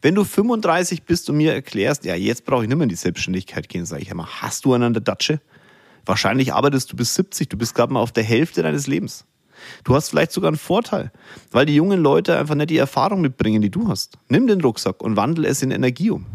Wenn du 35 bist und mir erklärst, ja, jetzt brauche ich nicht mehr in die Selbstständigkeit gehen, sage ich einmal, hast du einen an der Datsche? Wahrscheinlich arbeitest du bis 70, du bist gerade mal auf der Hälfte deines Lebens. Du hast vielleicht sogar einen Vorteil, weil die jungen Leute einfach nicht die Erfahrung mitbringen, die du hast. Nimm den Rucksack und wandel es in Energie um.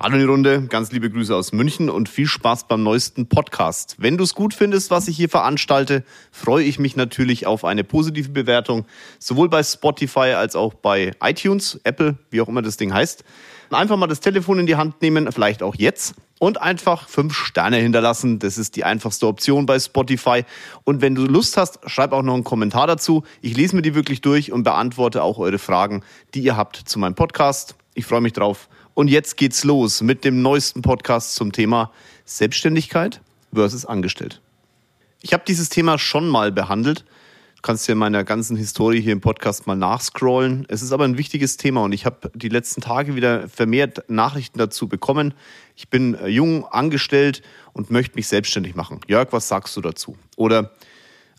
Hallo in die Runde, ganz liebe Grüße aus München und viel Spaß beim neuesten Podcast. Wenn du es gut findest, was ich hier veranstalte, freue ich mich natürlich auf eine positive Bewertung, sowohl bei Spotify als auch bei iTunes, Apple, wie auch immer das Ding heißt. Einfach mal das Telefon in die Hand nehmen, vielleicht auch jetzt, und einfach fünf Sterne hinterlassen. Das ist die einfachste Option bei Spotify. Und wenn du Lust hast, schreib auch noch einen Kommentar dazu. Ich lese mir die wirklich durch und beantworte auch eure Fragen, die ihr habt zu meinem Podcast. Ich freue mich drauf. Und jetzt geht's los mit dem neuesten Podcast zum Thema Selbstständigkeit versus Angestellt. Ich habe dieses Thema schon mal behandelt. Du kannst ja in meiner ganzen Historie hier im Podcast mal nachscrollen. Es ist aber ein wichtiges Thema und ich habe die letzten Tage wieder vermehrt Nachrichten dazu bekommen. Ich bin äh, jung, angestellt und möchte mich selbstständig machen. Jörg, was sagst du dazu? Oder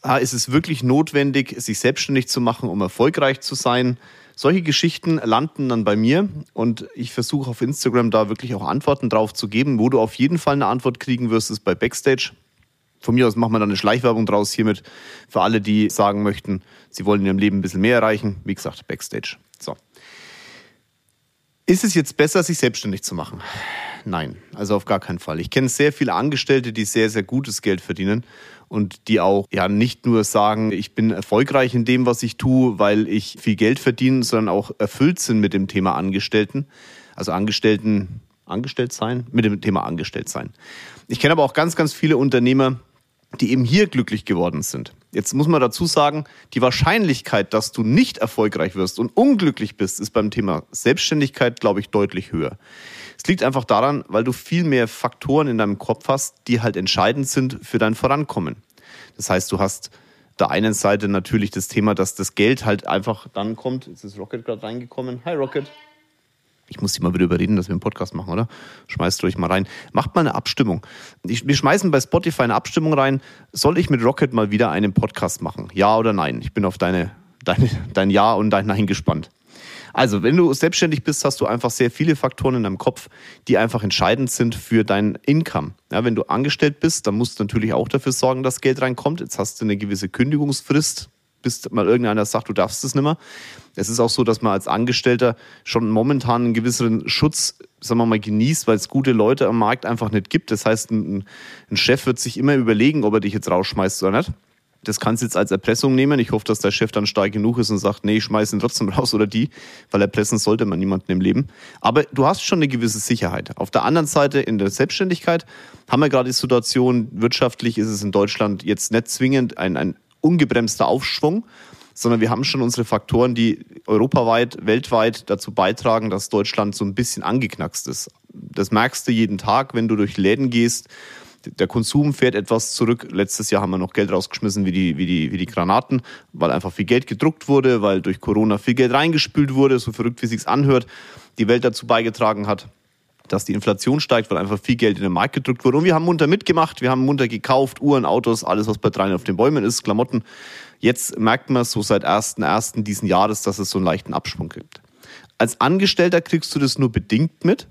ah, ist es wirklich notwendig, sich selbstständig zu machen, um erfolgreich zu sein? Solche Geschichten landen dann bei mir und ich versuche auf Instagram da wirklich auch Antworten drauf zu geben. Wo du auf jeden Fall eine Antwort kriegen wirst, ist bei Backstage. Von mir aus machen wir dann eine Schleichwerbung draus hiermit für alle, die sagen möchten, sie wollen in ihrem Leben ein bisschen mehr erreichen. Wie gesagt, Backstage. So. Ist es jetzt besser, sich selbstständig zu machen? Nein, also auf gar keinen Fall. Ich kenne sehr viele Angestellte, die sehr, sehr gutes Geld verdienen und die auch ja nicht nur sagen, ich bin erfolgreich in dem, was ich tue, weil ich viel Geld verdiene, sondern auch erfüllt sind mit dem Thema Angestellten. Also Angestellten, angestellt sein, mit dem Thema angestellt sein. Ich kenne aber auch ganz, ganz viele Unternehmer, die eben hier glücklich geworden sind. Jetzt muss man dazu sagen, die Wahrscheinlichkeit, dass du nicht erfolgreich wirst und unglücklich bist, ist beim Thema Selbstständigkeit, glaube ich, deutlich höher. Es liegt einfach daran, weil du viel mehr Faktoren in deinem Kopf hast, die halt entscheidend sind für dein Vorankommen. Das heißt, du hast der einen Seite natürlich das Thema, dass das Geld halt einfach dann kommt. Jetzt ist Rocket gerade reingekommen. Hi Rocket. Ich muss dich mal wieder überreden, dass wir einen Podcast machen, oder? Schmeißt euch mal rein. Macht mal eine Abstimmung. Ich, wir schmeißen bei Spotify eine Abstimmung rein. Soll ich mit Rocket mal wieder einen Podcast machen? Ja oder nein? Ich bin auf deine, deine, dein Ja und dein Nein gespannt. Also, wenn du selbstständig bist, hast du einfach sehr viele Faktoren in deinem Kopf, die einfach entscheidend sind für dein Income. Ja, wenn du angestellt bist, dann musst du natürlich auch dafür sorgen, dass Geld reinkommt. Jetzt hast du eine gewisse Kündigungsfrist, bis mal irgendeiner sagt, du darfst es nicht mehr. Es ist auch so, dass man als Angestellter schon momentan einen gewissen Schutz, sagen wir mal, genießt, weil es gute Leute am Markt einfach nicht gibt. Das heißt, ein, ein Chef wird sich immer überlegen, ob er dich jetzt rausschmeißt oder nicht. Das kannst du jetzt als Erpressung nehmen. Ich hoffe, dass der Chef dann stark genug ist und sagt, nee, ich schmeiße ihn trotzdem raus oder die, weil erpressen sollte man niemanden im Leben. Aber du hast schon eine gewisse Sicherheit. Auf der anderen Seite in der Selbstständigkeit haben wir gerade die Situation, wirtschaftlich ist es in Deutschland jetzt nicht zwingend ein, ein ungebremster Aufschwung, sondern wir haben schon unsere Faktoren, die europaweit, weltweit dazu beitragen, dass Deutschland so ein bisschen angeknackst ist. Das merkst du jeden Tag, wenn du durch Läden gehst der Konsum fährt etwas zurück. Letztes Jahr haben wir noch Geld rausgeschmissen wie die, wie die, wie die Granaten, weil einfach viel Geld gedruckt wurde, weil durch Corona viel Geld reingespült wurde, so verrückt wie sich's anhört, die Welt dazu beigetragen hat, dass die Inflation steigt, weil einfach viel Geld in den Markt gedrückt wurde. Und wir haben munter mitgemacht, wir haben munter gekauft, Uhren, Autos, alles, was bei dreien auf den Bäumen ist, Klamotten. Jetzt merkt man so seit 1.1. diesen Jahres, dass es so einen leichten Absprung gibt. Als Angestellter kriegst du das nur bedingt mit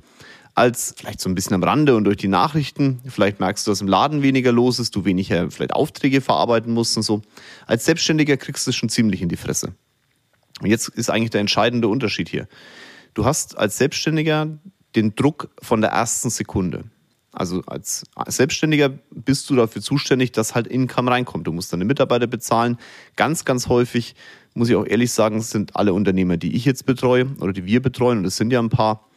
als vielleicht so ein bisschen am Rande und durch die Nachrichten. Vielleicht merkst du, dass im Laden weniger los ist, du weniger vielleicht Aufträge verarbeiten musst und so. Als Selbstständiger kriegst du es schon ziemlich in die Fresse. Und jetzt ist eigentlich der entscheidende Unterschied hier. Du hast als Selbstständiger den Druck von der ersten Sekunde. Also als Selbstständiger bist du dafür zuständig, dass halt Income reinkommt. Du musst deine Mitarbeiter bezahlen. Ganz, ganz häufig, muss ich auch ehrlich sagen, sind alle Unternehmer, die ich jetzt betreue oder die wir betreuen, und es sind ja ein paar,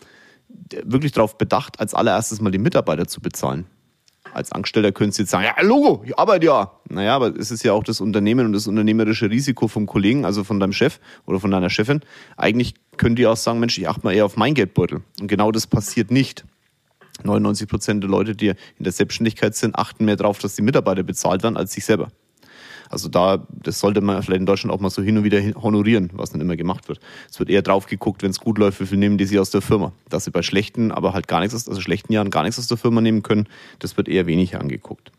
wirklich darauf bedacht, als allererstes mal die Mitarbeiter zu bezahlen. Als Angestellter können Sie jetzt sagen, ja, Logo, ich arbeite ja. Naja, aber es ist ja auch das Unternehmen und das unternehmerische Risiko vom Kollegen, also von deinem Chef oder von deiner Chefin. Eigentlich können die auch sagen, Mensch, ich achte mal eher auf mein Geldbeutel. Und genau das passiert nicht. 99 Prozent der Leute, die in der Selbstständigkeit sind, achten mehr darauf, dass die Mitarbeiter bezahlt werden, als sich selber. Also da, das sollte man vielleicht in Deutschland auch mal so hin und wieder honorieren, was dann immer gemacht wird. Es wird eher drauf geguckt, wenn es gut läuft, wie viel nehmen die sie aus der Firma. Dass sie bei schlechten, aber halt gar nichts, also schlechten Jahren gar nichts aus der Firma nehmen können, das wird eher weniger angeguckt.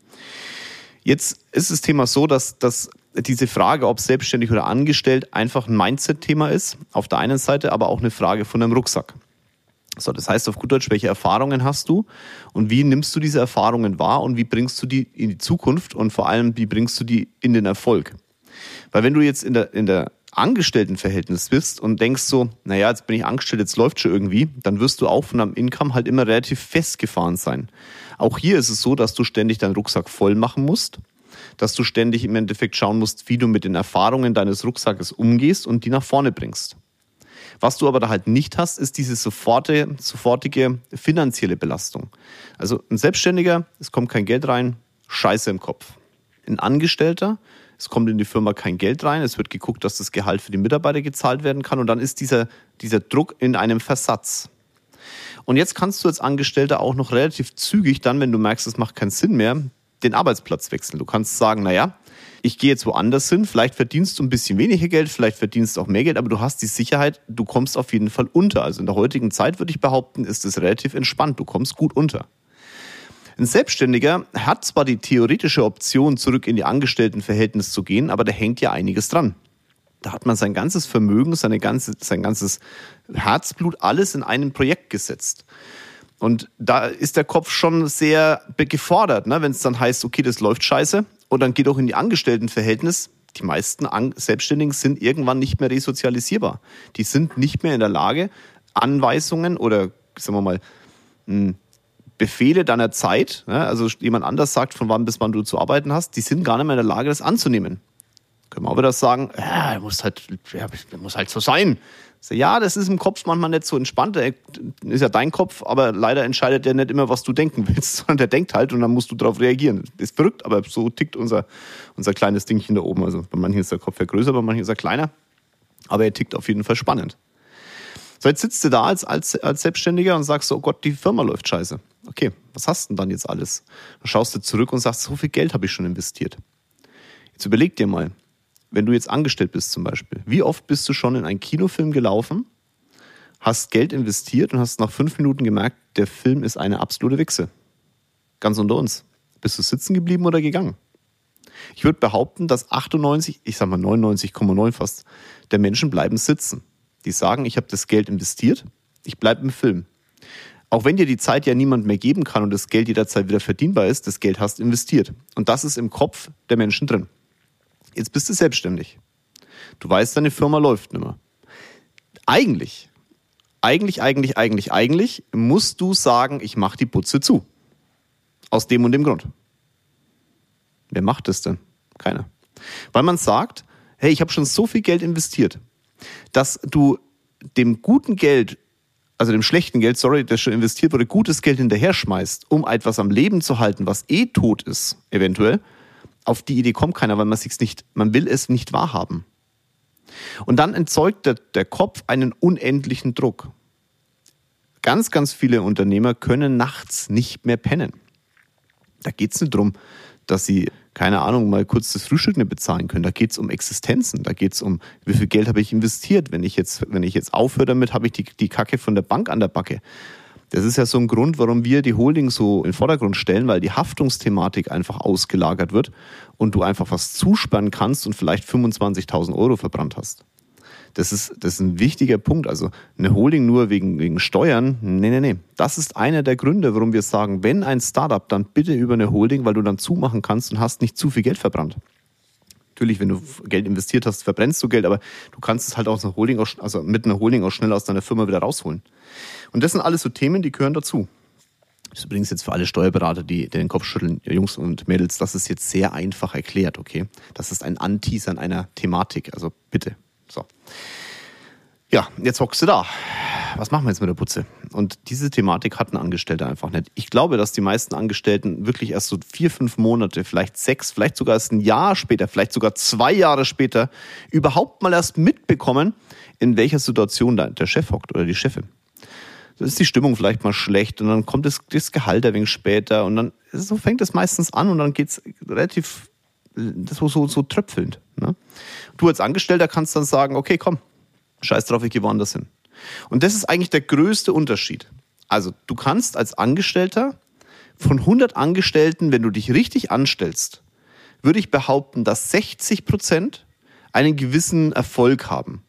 Jetzt ist das Thema so, dass, dass diese Frage, ob selbstständig oder angestellt, einfach ein Mindset-Thema ist. Auf der einen Seite aber auch eine Frage von einem Rucksack. So, das heißt auf gut Deutsch, welche Erfahrungen hast du und wie nimmst du diese Erfahrungen wahr und wie bringst du die in die Zukunft und vor allem, wie bringst du die in den Erfolg? Weil wenn du jetzt in der, in der Angestelltenverhältnis bist und denkst so, naja, jetzt bin ich angestellt, jetzt läuft schon irgendwie, dann wirst du auch von deinem Income halt immer relativ festgefahren sein. Auch hier ist es so, dass du ständig deinen Rucksack voll machen musst, dass du ständig im Endeffekt schauen musst, wie du mit den Erfahrungen deines Rucksackes umgehst und die nach vorne bringst. Was du aber da halt nicht hast, ist diese sofortige, sofortige finanzielle Belastung. Also ein Selbstständiger, es kommt kein Geld rein, Scheiße im Kopf. Ein Angestellter, es kommt in die Firma kein Geld rein, es wird geguckt, dass das Gehalt für die Mitarbeiter gezahlt werden kann und dann ist dieser, dieser Druck in einem Versatz. Und jetzt kannst du als Angestellter auch noch relativ zügig dann, wenn du merkst, es macht keinen Sinn mehr, den Arbeitsplatz wechseln. Du kannst sagen, naja, ich gehe jetzt woanders hin, vielleicht verdienst du ein bisschen weniger Geld, vielleicht verdienst du auch mehr Geld, aber du hast die Sicherheit, du kommst auf jeden Fall unter. Also in der heutigen Zeit würde ich behaupten, ist es relativ entspannt, du kommst gut unter. Ein Selbstständiger hat zwar die theoretische Option, zurück in die Angestelltenverhältnis zu gehen, aber da hängt ja einiges dran. Da hat man sein ganzes Vermögen, seine ganze, sein ganzes Herzblut, alles in ein Projekt gesetzt. Und da ist der Kopf schon sehr gefordert, ne? wenn es dann heißt, okay, das läuft scheiße. Und dann geht auch in die Angestelltenverhältnis. Die meisten Selbstständigen sind irgendwann nicht mehr resozialisierbar. Die sind nicht mehr in der Lage, Anweisungen oder, sagen wir mal, hm, Befehle deiner Zeit, also jemand anders sagt, von wann bis wann du zu arbeiten hast, die sind gar nicht mehr in der Lage, das anzunehmen. Können wir auch wieder sagen, ja, muss halt, ja, muss halt so sein. Ja, das ist im Kopf manchmal nicht so entspannt. Ist ja dein Kopf, aber leider entscheidet der nicht immer, was du denken willst, sondern der denkt halt und dann musst du darauf reagieren. Das ist verrückt, aber so tickt unser, unser kleines Dingchen da oben. Also bei manchen ist der Kopf ja größer, bei manchen ist er kleiner. Aber er tickt auf jeden Fall spannend. So, jetzt sitzt du da als, als, als Selbstständiger und sagst so, oh Gott, die Firma läuft scheiße. Okay, was hast du denn dann jetzt alles? Dann schaust du zurück und sagst, so viel Geld habe ich schon investiert. Jetzt überleg dir mal, wenn du jetzt angestellt bist zum Beispiel, wie oft bist du schon in einen Kinofilm gelaufen, hast Geld investiert und hast nach fünf Minuten gemerkt, der Film ist eine absolute Wichse. Ganz unter uns. Bist du sitzen geblieben oder gegangen? Ich würde behaupten, dass 98, ich sag mal 99,9 fast, der Menschen bleiben sitzen. Die sagen, ich habe das Geld investiert, ich bleibe im Film. Auch wenn dir die Zeit ja niemand mehr geben kann und das Geld jederzeit wieder verdienbar ist, das Geld hast investiert. Und das ist im Kopf der Menschen drin. Jetzt bist du selbstständig. Du weißt, deine Firma läuft nicht mehr. Eigentlich, eigentlich, eigentlich, eigentlich, eigentlich musst du sagen, ich mache die Putze zu. Aus dem und dem Grund. Wer macht das denn? Keiner. Weil man sagt, hey, ich habe schon so viel Geld investiert, dass du dem guten Geld, also dem schlechten Geld, sorry, das schon investiert wurde, gutes Geld hinterher schmeißt, um etwas am Leben zu halten, was eh tot ist, eventuell, auf die Idee kommt keiner, weil man sich's nicht, man will es nicht wahrhaben. Und dann entzeugt der, der Kopf einen unendlichen Druck. Ganz, ganz viele Unternehmer können nachts nicht mehr pennen. Da geht es nicht darum, dass sie, keine Ahnung, mal kurz das Frühstück nicht bezahlen können. Da geht es um Existenzen. Da geht es um, wie viel Geld habe ich investiert. Wenn ich jetzt, wenn ich jetzt aufhöre damit, habe ich die, die Kacke von der Bank an der Backe. Das ist ja so ein Grund, warum wir die Holding so in den Vordergrund stellen, weil die Haftungsthematik einfach ausgelagert wird und du einfach was zusperren kannst und vielleicht 25.000 Euro verbrannt hast. Das ist, das ist ein wichtiger Punkt. Also eine Holding nur wegen, wegen Steuern, nee, nee, nee. Das ist einer der Gründe, warum wir sagen, wenn ein Startup, dann bitte über eine Holding, weil du dann zumachen kannst und hast nicht zu viel Geld verbrannt. Natürlich, wenn du Geld investiert hast, verbrennst du Geld, aber du kannst es halt aus einer Holding, also mit einer Holding auch schnell aus deiner Firma wieder rausholen. Und das sind alles so Themen, die gehören dazu. Das ist übrigens jetzt für alle Steuerberater, die, den Kopf schütteln, Jungs und Mädels, das ist jetzt sehr einfach erklärt, okay? Das ist ein Anteasern einer Thematik, also bitte. So. Ja, jetzt hockst du da. Was machen wir jetzt mit der Putze? Und diese Thematik hatten Angestellte einfach nicht. Ich glaube, dass die meisten Angestellten wirklich erst so vier, fünf Monate, vielleicht sechs, vielleicht sogar erst ein Jahr später, vielleicht sogar zwei Jahre später überhaupt mal erst mitbekommen, in welcher Situation der Chef hockt oder die Chefin dann ist die Stimmung vielleicht mal schlecht und dann kommt das, das Gehalt ein wenig später und dann so fängt es meistens an und dann geht es relativ so, so, so tröpfelnd. Ne? Du als Angestellter kannst dann sagen, okay, komm, scheiß drauf, ich gehe woanders hin. Und das ist eigentlich der größte Unterschied. Also du kannst als Angestellter von 100 Angestellten, wenn du dich richtig anstellst, würde ich behaupten, dass 60 Prozent einen gewissen Erfolg haben.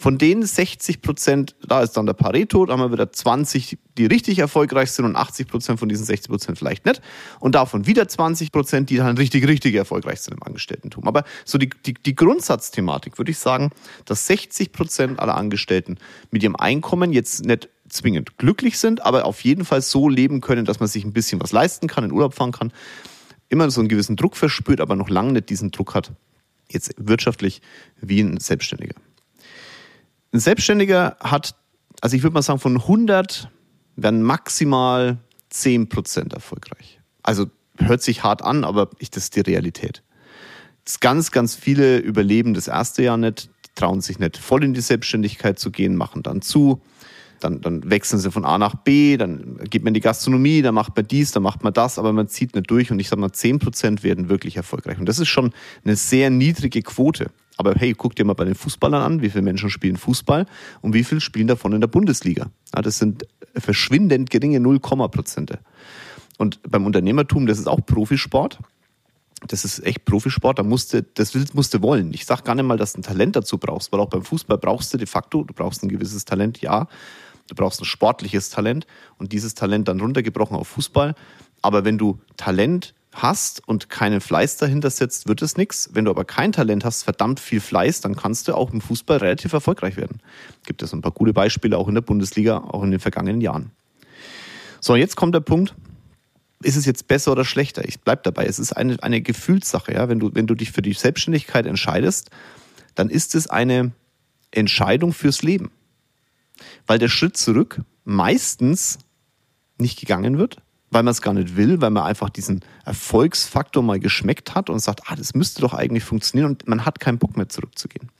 Von denen 60 Prozent, da ist dann der Pareto, da haben wir wieder 20, die richtig erfolgreich sind und 80 Prozent von diesen 60 Prozent vielleicht nicht. Und davon wieder 20 Prozent, die dann richtig, richtig erfolgreich sind im Angestelltentum. Aber so die, die, die Grundsatzthematik würde ich sagen, dass 60 Prozent aller Angestellten mit ihrem Einkommen jetzt nicht zwingend glücklich sind, aber auf jeden Fall so leben können, dass man sich ein bisschen was leisten kann, in Urlaub fahren kann, immer so einen gewissen Druck verspürt, aber noch lange nicht diesen Druck hat, jetzt wirtschaftlich wie ein Selbstständiger. Ein Selbstständiger hat, also ich würde mal sagen, von 100 werden maximal 10% erfolgreich. Also hört sich hart an, aber ich, das ist die Realität. Das ganz, ganz viele überleben das erste Jahr nicht, trauen sich nicht voll in die Selbstständigkeit zu gehen, machen dann zu, dann, dann wechseln sie von A nach B, dann geht man in die Gastronomie, dann macht man dies, dann macht man das, aber man zieht nicht durch und ich sage mal, 10% werden wirklich erfolgreich. Und das ist schon eine sehr niedrige Quote. Aber hey, guck dir mal bei den Fußballern an, wie viele Menschen spielen Fußball und wie viele spielen davon in der Bundesliga. Ja, das sind verschwindend geringe 0, Prozente. Und beim Unternehmertum, das ist auch Profisport. Das ist echt Profisport, da musste, das musst du wollen. Ich sage gar nicht mal, dass du ein Talent dazu brauchst, weil auch beim Fußball brauchst du de facto, du brauchst ein gewisses Talent, ja. Du brauchst ein sportliches Talent und dieses Talent dann runtergebrochen auf Fußball. Aber wenn du Talent hast und keinen Fleiß dahinter setzt, wird es nichts. Wenn du aber kein Talent hast, verdammt viel Fleiß, dann kannst du auch im Fußball relativ erfolgreich werden. Gibt es ein paar gute Beispiele auch in der Bundesliga, auch in den vergangenen Jahren. So, jetzt kommt der Punkt. Ist es jetzt besser oder schlechter? Ich bleib dabei. Es ist eine, eine Gefühlssache. Ja? Wenn, du, wenn du dich für die Selbstständigkeit entscheidest, dann ist es eine Entscheidung fürs Leben. Weil der Schritt zurück meistens nicht gegangen wird, weil man es gar nicht will, weil man einfach diesen Erfolgsfaktor mal geschmeckt hat und sagt, ah, das müsste doch eigentlich funktionieren und man hat keinen Bock mehr zurückzugehen.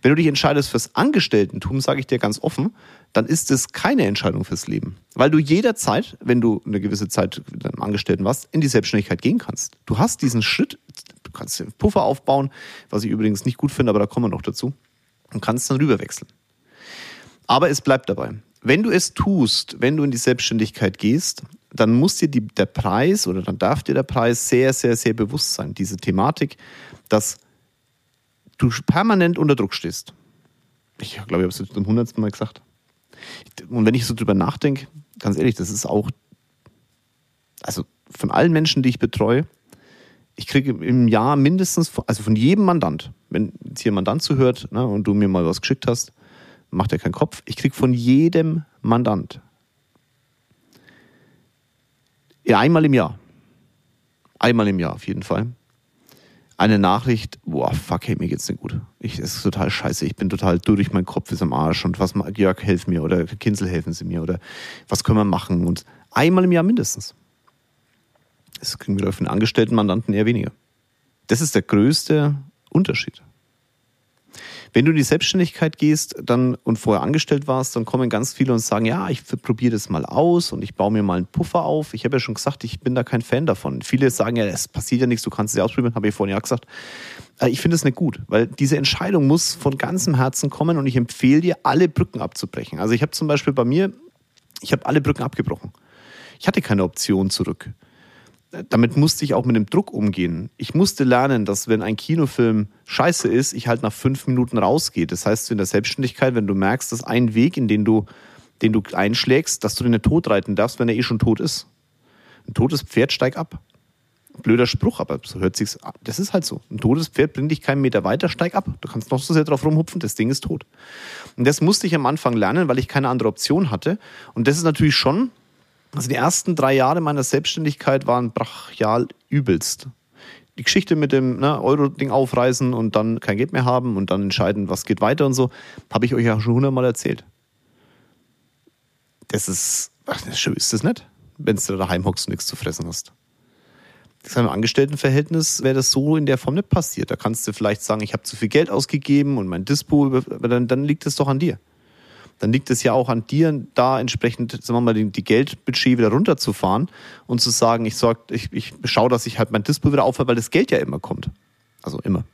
Wenn du dich entscheidest fürs Angestelltentum, sage ich dir ganz offen, dann ist es keine Entscheidung fürs Leben. Weil du jederzeit, wenn du eine gewisse Zeit im Angestellten warst, in die Selbstständigkeit gehen kannst. Du hast diesen Schritt, du kannst den Puffer aufbauen, was ich übrigens nicht gut finde, aber da kommen wir noch dazu, und kannst dann rüberwechseln. Aber es bleibt dabei. Wenn du es tust, wenn du in die Selbstständigkeit gehst, dann muss dir die, der Preis oder dann darf dir der Preis sehr, sehr, sehr bewusst sein. Diese Thematik, dass du permanent unter Druck stehst. Ich glaube, ich habe es jetzt zum hundertsten Mal gesagt. Und wenn ich so drüber nachdenke, ganz ehrlich, das ist auch, also von allen Menschen, die ich betreue, ich kriege im Jahr mindestens, also von jedem Mandant, wenn jetzt hier ein Mandant zuhört ne, und du mir mal was geschickt hast, macht er keinen Kopf, ich kriege von jedem Mandant ja, einmal im Jahr. Einmal im Jahr auf jeden Fall. Eine Nachricht, boah, fuck, hey, mir geht's nicht gut. Ich, es ist total scheiße. Ich bin total durch, mein Kopf ist am Arsch und was, Jörg, helf mir oder Kinsel, helfen Sie mir oder was können wir machen? Und einmal im Jahr mindestens. Das kriegen wir für den angestellten Mandanten eher weniger. Das ist der größte Unterschied. Wenn du in die Selbstständigkeit gehst dann, und vorher angestellt warst, dann kommen ganz viele und sagen, ja, ich probiere das mal aus und ich baue mir mal einen Puffer auf. Ich habe ja schon gesagt, ich bin da kein Fan davon. Viele sagen ja, es passiert ja nichts, du kannst es ja ausprobieren, habe ich vorhin ja gesagt. Äh, ich finde es nicht gut, weil diese Entscheidung muss von ganzem Herzen kommen und ich empfehle dir, alle Brücken abzubrechen. Also ich habe zum Beispiel bei mir, ich habe alle Brücken abgebrochen. Ich hatte keine Option zurück damit musste ich auch mit dem Druck umgehen. Ich musste lernen, dass wenn ein Kinofilm scheiße ist, ich halt nach fünf Minuten rausgehe. Das heißt, in der Selbstständigkeit, wenn du merkst, dass ein Weg, in den du, den du einschlägst, dass du den nicht tot reiten darfst, wenn er eh schon tot ist. Ein totes Pferd steigt ab. Blöder Spruch, aber so hört sich's an. Das ist halt so. Ein totes Pferd bringt dich keinen Meter weiter, steig ab. Du kannst noch so sehr drauf rumhupfen, das Ding ist tot. Und das musste ich am Anfang lernen, weil ich keine andere Option hatte. Und das ist natürlich schon also die ersten drei Jahre meiner Selbstständigkeit waren brachial übelst. Die Geschichte mit dem ne, Euro-Ding aufreißen und dann kein Geld mehr haben und dann entscheiden, was geht weiter und so, habe ich euch ja schon hundertmal erzählt. Das ist, ach, das schön ist das nicht, wenn du daheim hockst und nichts zu fressen hast. Das im Angestelltenverhältnis wäre das so in der Form nicht passiert. Da kannst du vielleicht sagen, ich habe zu viel Geld ausgegeben und mein Dispo, aber dann, dann liegt es doch an dir dann liegt es ja auch an dir, da entsprechend, sagen wir mal, die, die Geldbudget wieder runterzufahren und zu sagen, ich, sorg, ich, ich schaue, dass ich halt mein Dispo wieder aufhöre, weil das Geld ja immer kommt. Also immer.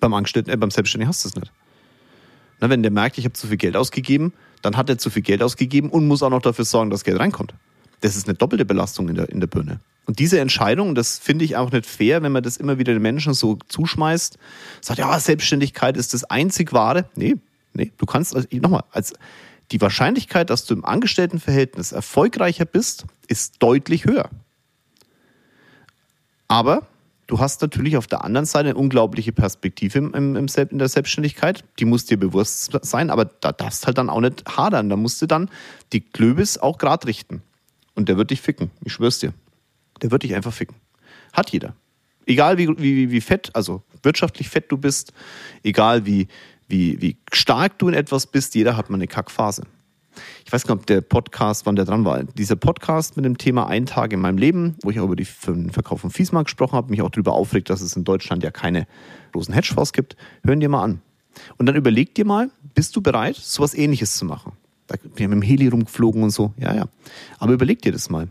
Beim Angestellten, äh, beim Selbstständigen hast du es nicht. Na, wenn der merkt, ich habe zu viel Geld ausgegeben, dann hat er zu viel Geld ausgegeben und muss auch noch dafür sorgen, dass Geld reinkommt. Das ist eine doppelte Belastung in der, in der Birne. Und diese Entscheidung, das finde ich auch nicht fair, wenn man das immer wieder den Menschen so zuschmeißt, sagt, ja, Selbstständigkeit ist das einzig wahre. Nee, nee, du kannst, also, nochmal, als die Wahrscheinlichkeit, dass du im Angestelltenverhältnis erfolgreicher bist, ist deutlich höher. Aber du hast natürlich auf der anderen Seite eine unglaubliche Perspektive im, im, in der Selbstständigkeit. Die muss dir bewusst sein, aber da darfst halt dann auch nicht hadern. Da musst du dann die Klöbis auch gerade richten. Und der wird dich ficken. Ich schwör's dir. Der wird dich einfach ficken. Hat jeder. Egal wie, wie, wie fett, also wirtschaftlich fett du bist, egal wie, wie, wie stark du in etwas bist, jeder hat mal eine Kackphase. Ich weiß gar nicht, ob der Podcast, wann der dran war. Dieser Podcast mit dem Thema Ein Tag in meinem Leben, wo ich auch über den Verkauf von Fiesmark gesprochen habe, mich auch darüber aufregt, dass es in Deutschland ja keine großen Hedgefonds gibt. Hören dir mal an. Und dann überleg dir mal, bist du bereit, sowas ähnliches zu machen? Da bin ich mit Heli rumgeflogen und so. Ja, ja. Aber überleg dir das mal.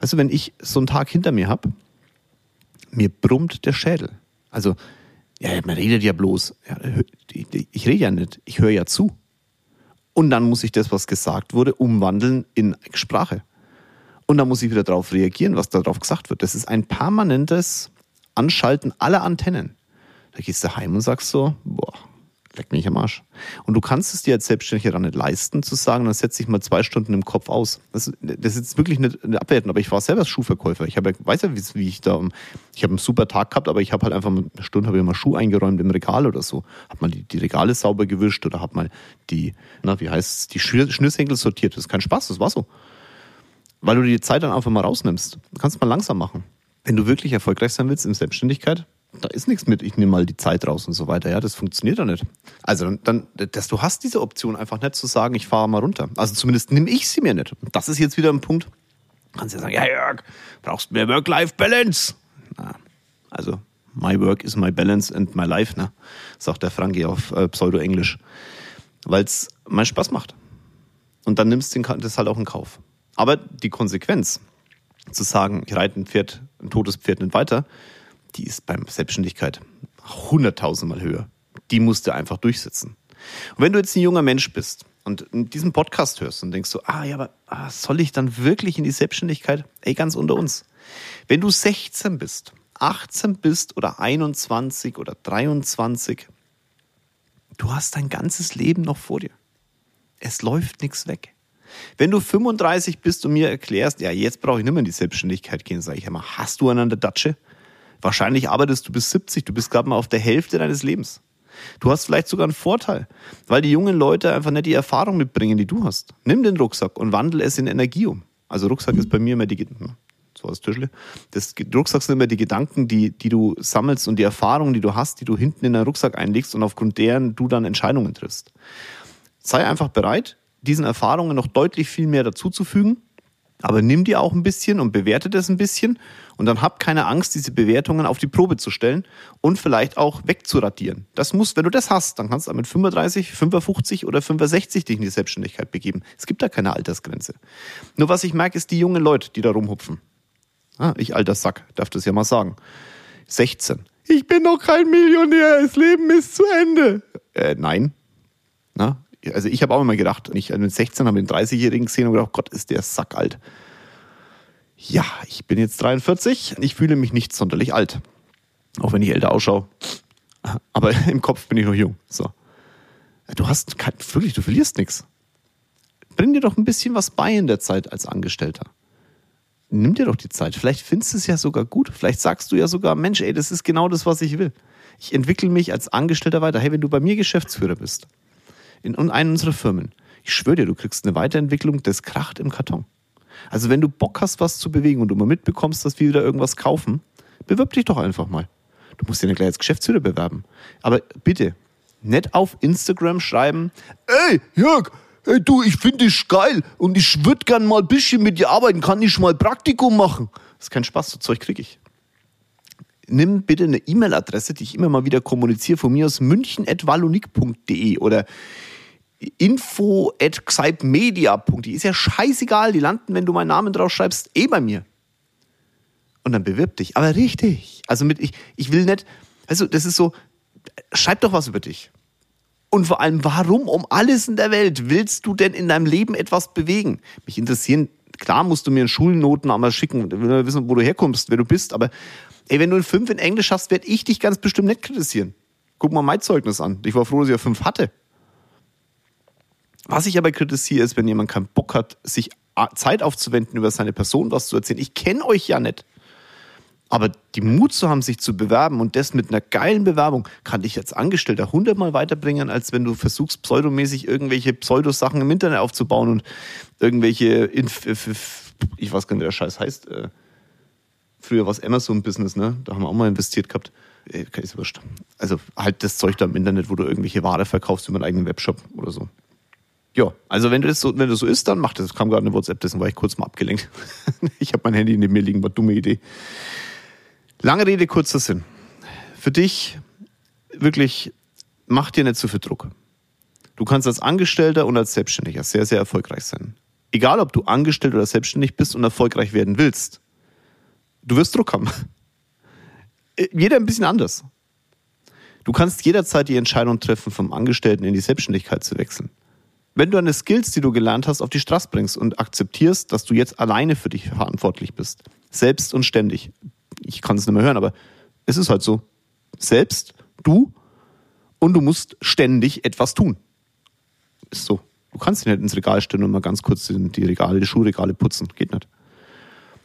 Weißt du, wenn ich so einen Tag hinter mir habe, mir brummt der Schädel. Also, ja, man redet ja bloß. Ja, ich rede ja nicht, ich höre ja zu. Und dann muss ich das, was gesagt wurde, umwandeln in Sprache. Und dann muss ich wieder darauf reagieren, was darauf gesagt wird. Das ist ein permanentes Anschalten aller Antennen. Da gehst du heim und sagst so, boah, leck mich am Arsch. Und du kannst es dir als Selbstständiger dann nicht leisten, zu sagen, dann setze ich mal zwei Stunden im Kopf aus. Das, das ist jetzt wirklich nicht abwerten, aber ich war selber Schuhverkäufer. Ich habe, weiß ja, wie, wie ich da, ich habe einen super Tag gehabt, aber ich habe halt einfach mal eine Stunde, habe ich mal Schuh eingeräumt im Regal oder so. Habe mal die, die, Regale sauber gewischt oder habe mal die, na, wie heißt es, die Schnürsenkel sortiert. Das ist kein Spaß, das war so. Weil du die Zeit dann einfach mal rausnimmst. Du kannst mal langsam machen. Wenn du wirklich erfolgreich sein willst in Selbstständigkeit, da ist nichts mit, ich nehme mal die Zeit raus und so weiter. Ja, das funktioniert doch nicht. Also dann, dass du hast diese Option einfach nicht zu sagen, ich fahre mal runter. Also zumindest nehme ich sie mir nicht. Das ist jetzt wieder ein Punkt. Kannst ja sagen, ja Jörg, brauchst mehr Work-Life-Balance. Also my work is my balance and my life, ne? Sagt der Frankie auf äh, Pseudo-Englisch. Weil es mal Spaß macht. Und dann nimmst du das halt auch in Kauf. Aber die Konsequenz, zu sagen, ich reite ein Pferd, ein totes Pferd nicht weiter, die ist beim Selbstständigkeit hunderttausendmal höher. Die musst du einfach durchsetzen. Und wenn du jetzt ein junger Mensch bist und diesen Podcast hörst und denkst so, ah ja, aber ah, soll ich dann wirklich in die Selbstständigkeit? Ey, ganz unter uns. Wenn du 16 bist, 18 bist oder 21 oder 23, du hast dein ganzes Leben noch vor dir. Es läuft nichts weg. Wenn du 35 bist und mir erklärst, ja, jetzt brauche ich nicht mehr in die Selbstständigkeit gehen, sage ich immer, hast du einen an der Datsche? Wahrscheinlich arbeitest du bis 70, du bist gerade mal auf der Hälfte deines Lebens. Du hast vielleicht sogar einen Vorteil, weil die jungen Leute einfach nicht die Erfahrung mitbringen, die du hast. Nimm den Rucksack und wandel es in Energie um. Also Rucksack ist bei mir immer die, hm, so das Tischle. Das Rucksack sind immer die Gedanken, die, die du sammelst und die Erfahrungen, die du hast, die du hinten in den Rucksack einlegst und aufgrund deren du dann Entscheidungen triffst. Sei einfach bereit, diesen Erfahrungen noch deutlich viel mehr dazuzufügen aber nimm dir auch ein bisschen und bewerte das ein bisschen und dann hab keine Angst, diese Bewertungen auf die Probe zu stellen und vielleicht auch wegzuradieren. Das muss, wenn du das hast, dann kannst du mit 35, 55 oder 65 dich in die Selbstständigkeit begeben. Es gibt da keine Altersgrenze. Nur was ich merke, ist die jungen Leute, die da rumhupfen. Ah, ich alter Sack, darf das ja mal sagen. 16. Ich bin noch kein Millionär, das Leben ist zu Ende. Äh, nein. Na, also ich habe auch immer gedacht, ich mit 16 habe einen 30-Jährigen gesehen und gedacht, Gott, ist der Sack alt. Ja, ich bin jetzt 43, ich fühle mich nicht sonderlich alt. Auch wenn ich älter ausschaue. Aber im Kopf bin ich noch jung. So. Du hast wirklich, du verlierst nichts. Bring dir doch ein bisschen was bei in der Zeit als Angestellter. Nimm dir doch die Zeit. Vielleicht findest du es ja sogar gut. Vielleicht sagst du ja sogar, Mensch, ey, das ist genau das, was ich will. Ich entwickle mich als Angestellter weiter. Hey, wenn du bei mir Geschäftsführer bist, in einer unserer Firmen. Ich schwöre dir, du kriegst eine Weiterentwicklung, das kracht im Karton. Also wenn du Bock hast, was zu bewegen und du mal mitbekommst, dass wir wieder irgendwas kaufen, bewirb dich doch einfach mal. Du musst dir nicht gleich als Geschäftsführer bewerben. Aber bitte, nicht auf Instagram schreiben, ey, Jörg, ey, du, ich finde dich geil und ich würde gern mal ein bisschen mit dir arbeiten, kann ich mal Praktikum machen? Das ist kein Spaß, so Zeug kriege ich. Nimm bitte eine E-Mail-Adresse, die ich immer mal wieder kommuniziere, von mir aus münchen.valunik.de oder info. Ist ja scheißegal, die landen, wenn du meinen Namen drauf schreibst, eh bei mir. Und dann bewirb dich. Aber richtig. Also mit, ich, ich will nicht, also das ist so, schreib doch was über dich. Und vor allem, warum um alles in der Welt willst du denn in deinem Leben etwas bewegen? Mich interessieren klar musst du mir in Schulnoten einmal schicken, will wissen, wo du herkommst, wer du bist, aber ey, wenn du ein 5 in Englisch hast, werde ich dich ganz bestimmt nicht kritisieren. Guck mal mein Zeugnis an. Ich war froh, dass ich ja 5 hatte. Was ich aber kritisiere, ist, wenn jemand keinen Bock hat, sich Zeit aufzuwenden, über seine Person was zu erzählen. Ich kenne euch ja nicht. Aber die Mut zu haben, sich zu bewerben und das mit einer geilen Bewerbung, kann dich als Angestellter hundertmal weiterbringen, als wenn du versuchst, pseudomäßig irgendwelche Pseudosachen im Internet aufzubauen und irgendwelche, Inf ich weiß gar nicht, wie der Scheiß heißt. Früher war es Amazon-Business, ne? Da haben wir auch mal investiert gehabt. Äh, ist wurscht. Also halt das Zeug da im Internet, wo du irgendwelche Ware verkaufst über einen eigenen Webshop oder so. Ja, also wenn du das so, wenn das so ist, dann mach das. Kam gerade eine WhatsApp, deswegen war ich kurz mal abgelenkt. ich habe mein Handy neben mir liegen, war dumme Idee. Lange Rede, kurzer Sinn. Für dich wirklich, mach dir nicht zu viel Druck. Du kannst als Angestellter und als Selbstständiger sehr, sehr erfolgreich sein. Egal, ob du angestellt oder selbstständig bist und erfolgreich werden willst. Du wirst Druck haben. Jeder ein bisschen anders. Du kannst jederzeit die Entscheidung treffen, vom Angestellten in die Selbstständigkeit zu wechseln. Wenn du deine Skills, die du gelernt hast, auf die Straße bringst und akzeptierst, dass du jetzt alleine für dich verantwortlich bist, selbst und ständig. Ich kann es nicht mehr hören, aber es ist halt so. Selbst, du und du musst ständig etwas tun. Ist so. Du kannst dich nicht ins Regal stellen und mal ganz kurz die Regale, die Schuhregale putzen. Geht nicht.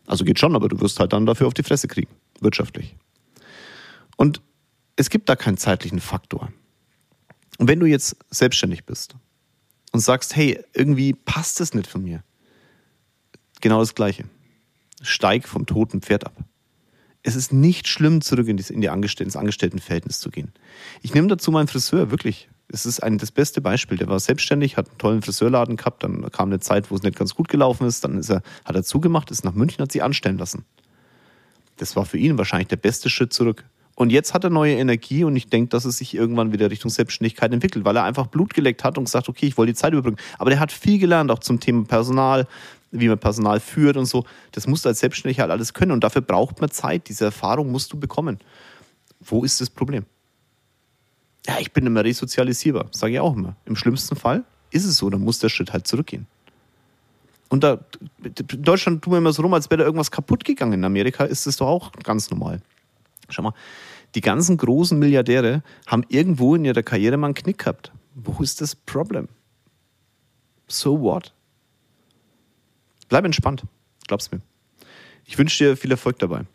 Also geht schon, aber du wirst halt dann dafür auf die Fresse kriegen. Wirtschaftlich. Und es gibt da keinen zeitlichen Faktor. Und wenn du jetzt selbstständig bist und sagst, hey, irgendwie passt es nicht von mir. Genau das Gleiche. Steig vom toten Pferd ab. Es ist nicht schlimm, zurück in, die, in die Angestellten, ins Angestelltenverhältnis zu gehen. Ich nehme dazu meinen Friseur, wirklich. Es ist ein, das beste Beispiel. Der war selbstständig, hat einen tollen Friseurladen gehabt, dann kam eine Zeit, wo es nicht ganz gut gelaufen ist, dann ist er, hat er zugemacht, ist nach München, hat sie anstellen lassen. Das war für ihn wahrscheinlich der beste Schritt zurück. Und jetzt hat er neue Energie und ich denke, dass es sich irgendwann wieder Richtung Selbstständigkeit entwickelt, weil er einfach Blut geleckt hat und gesagt, okay, ich wollte die Zeit überbrücken. Aber der hat viel gelernt, auch zum Thema Personal, wie man Personal führt und so. Das musst du als Selbstständiger halt alles können und dafür braucht man Zeit. Diese Erfahrung musst du bekommen. Wo ist das Problem? Ja, ich bin immer resozialisierbar, sage ich auch immer. Im schlimmsten Fall ist es so, dann muss der Schritt halt zurückgehen. Und da, in Deutschland tun wir immer so rum, als wäre da irgendwas kaputt gegangen. In Amerika ist es doch auch ganz normal. Schau mal, die ganzen großen Milliardäre haben irgendwo in ihrer Karriere mal einen Knick gehabt. Wo ist das Problem? So what? Bleib entspannt, glaub's mir. Ich wünsche dir viel Erfolg dabei.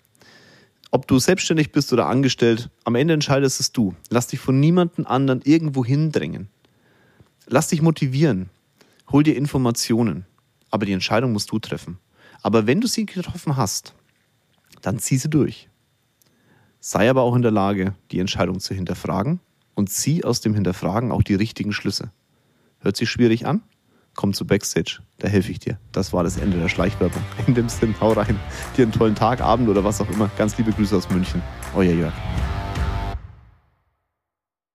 Ob du selbstständig bist oder angestellt, am Ende entscheidest es du. Lass dich von niemandem anderen irgendwo hindrängen. Lass dich motivieren. Hol dir Informationen. Aber die Entscheidung musst du treffen. Aber wenn du sie getroffen hast, dann zieh sie durch. Sei aber auch in der Lage, die Entscheidung zu hinterfragen und zieh aus dem Hinterfragen auch die richtigen Schlüsse. Hört sich schwierig an? Komm zu Backstage, da helfe ich dir. Das war das Ende der Schleichwerbung. In dem Sinn, hau rein. Dir einen tollen Tag, Abend oder was auch immer. Ganz liebe Grüße aus München. Euer Jörg.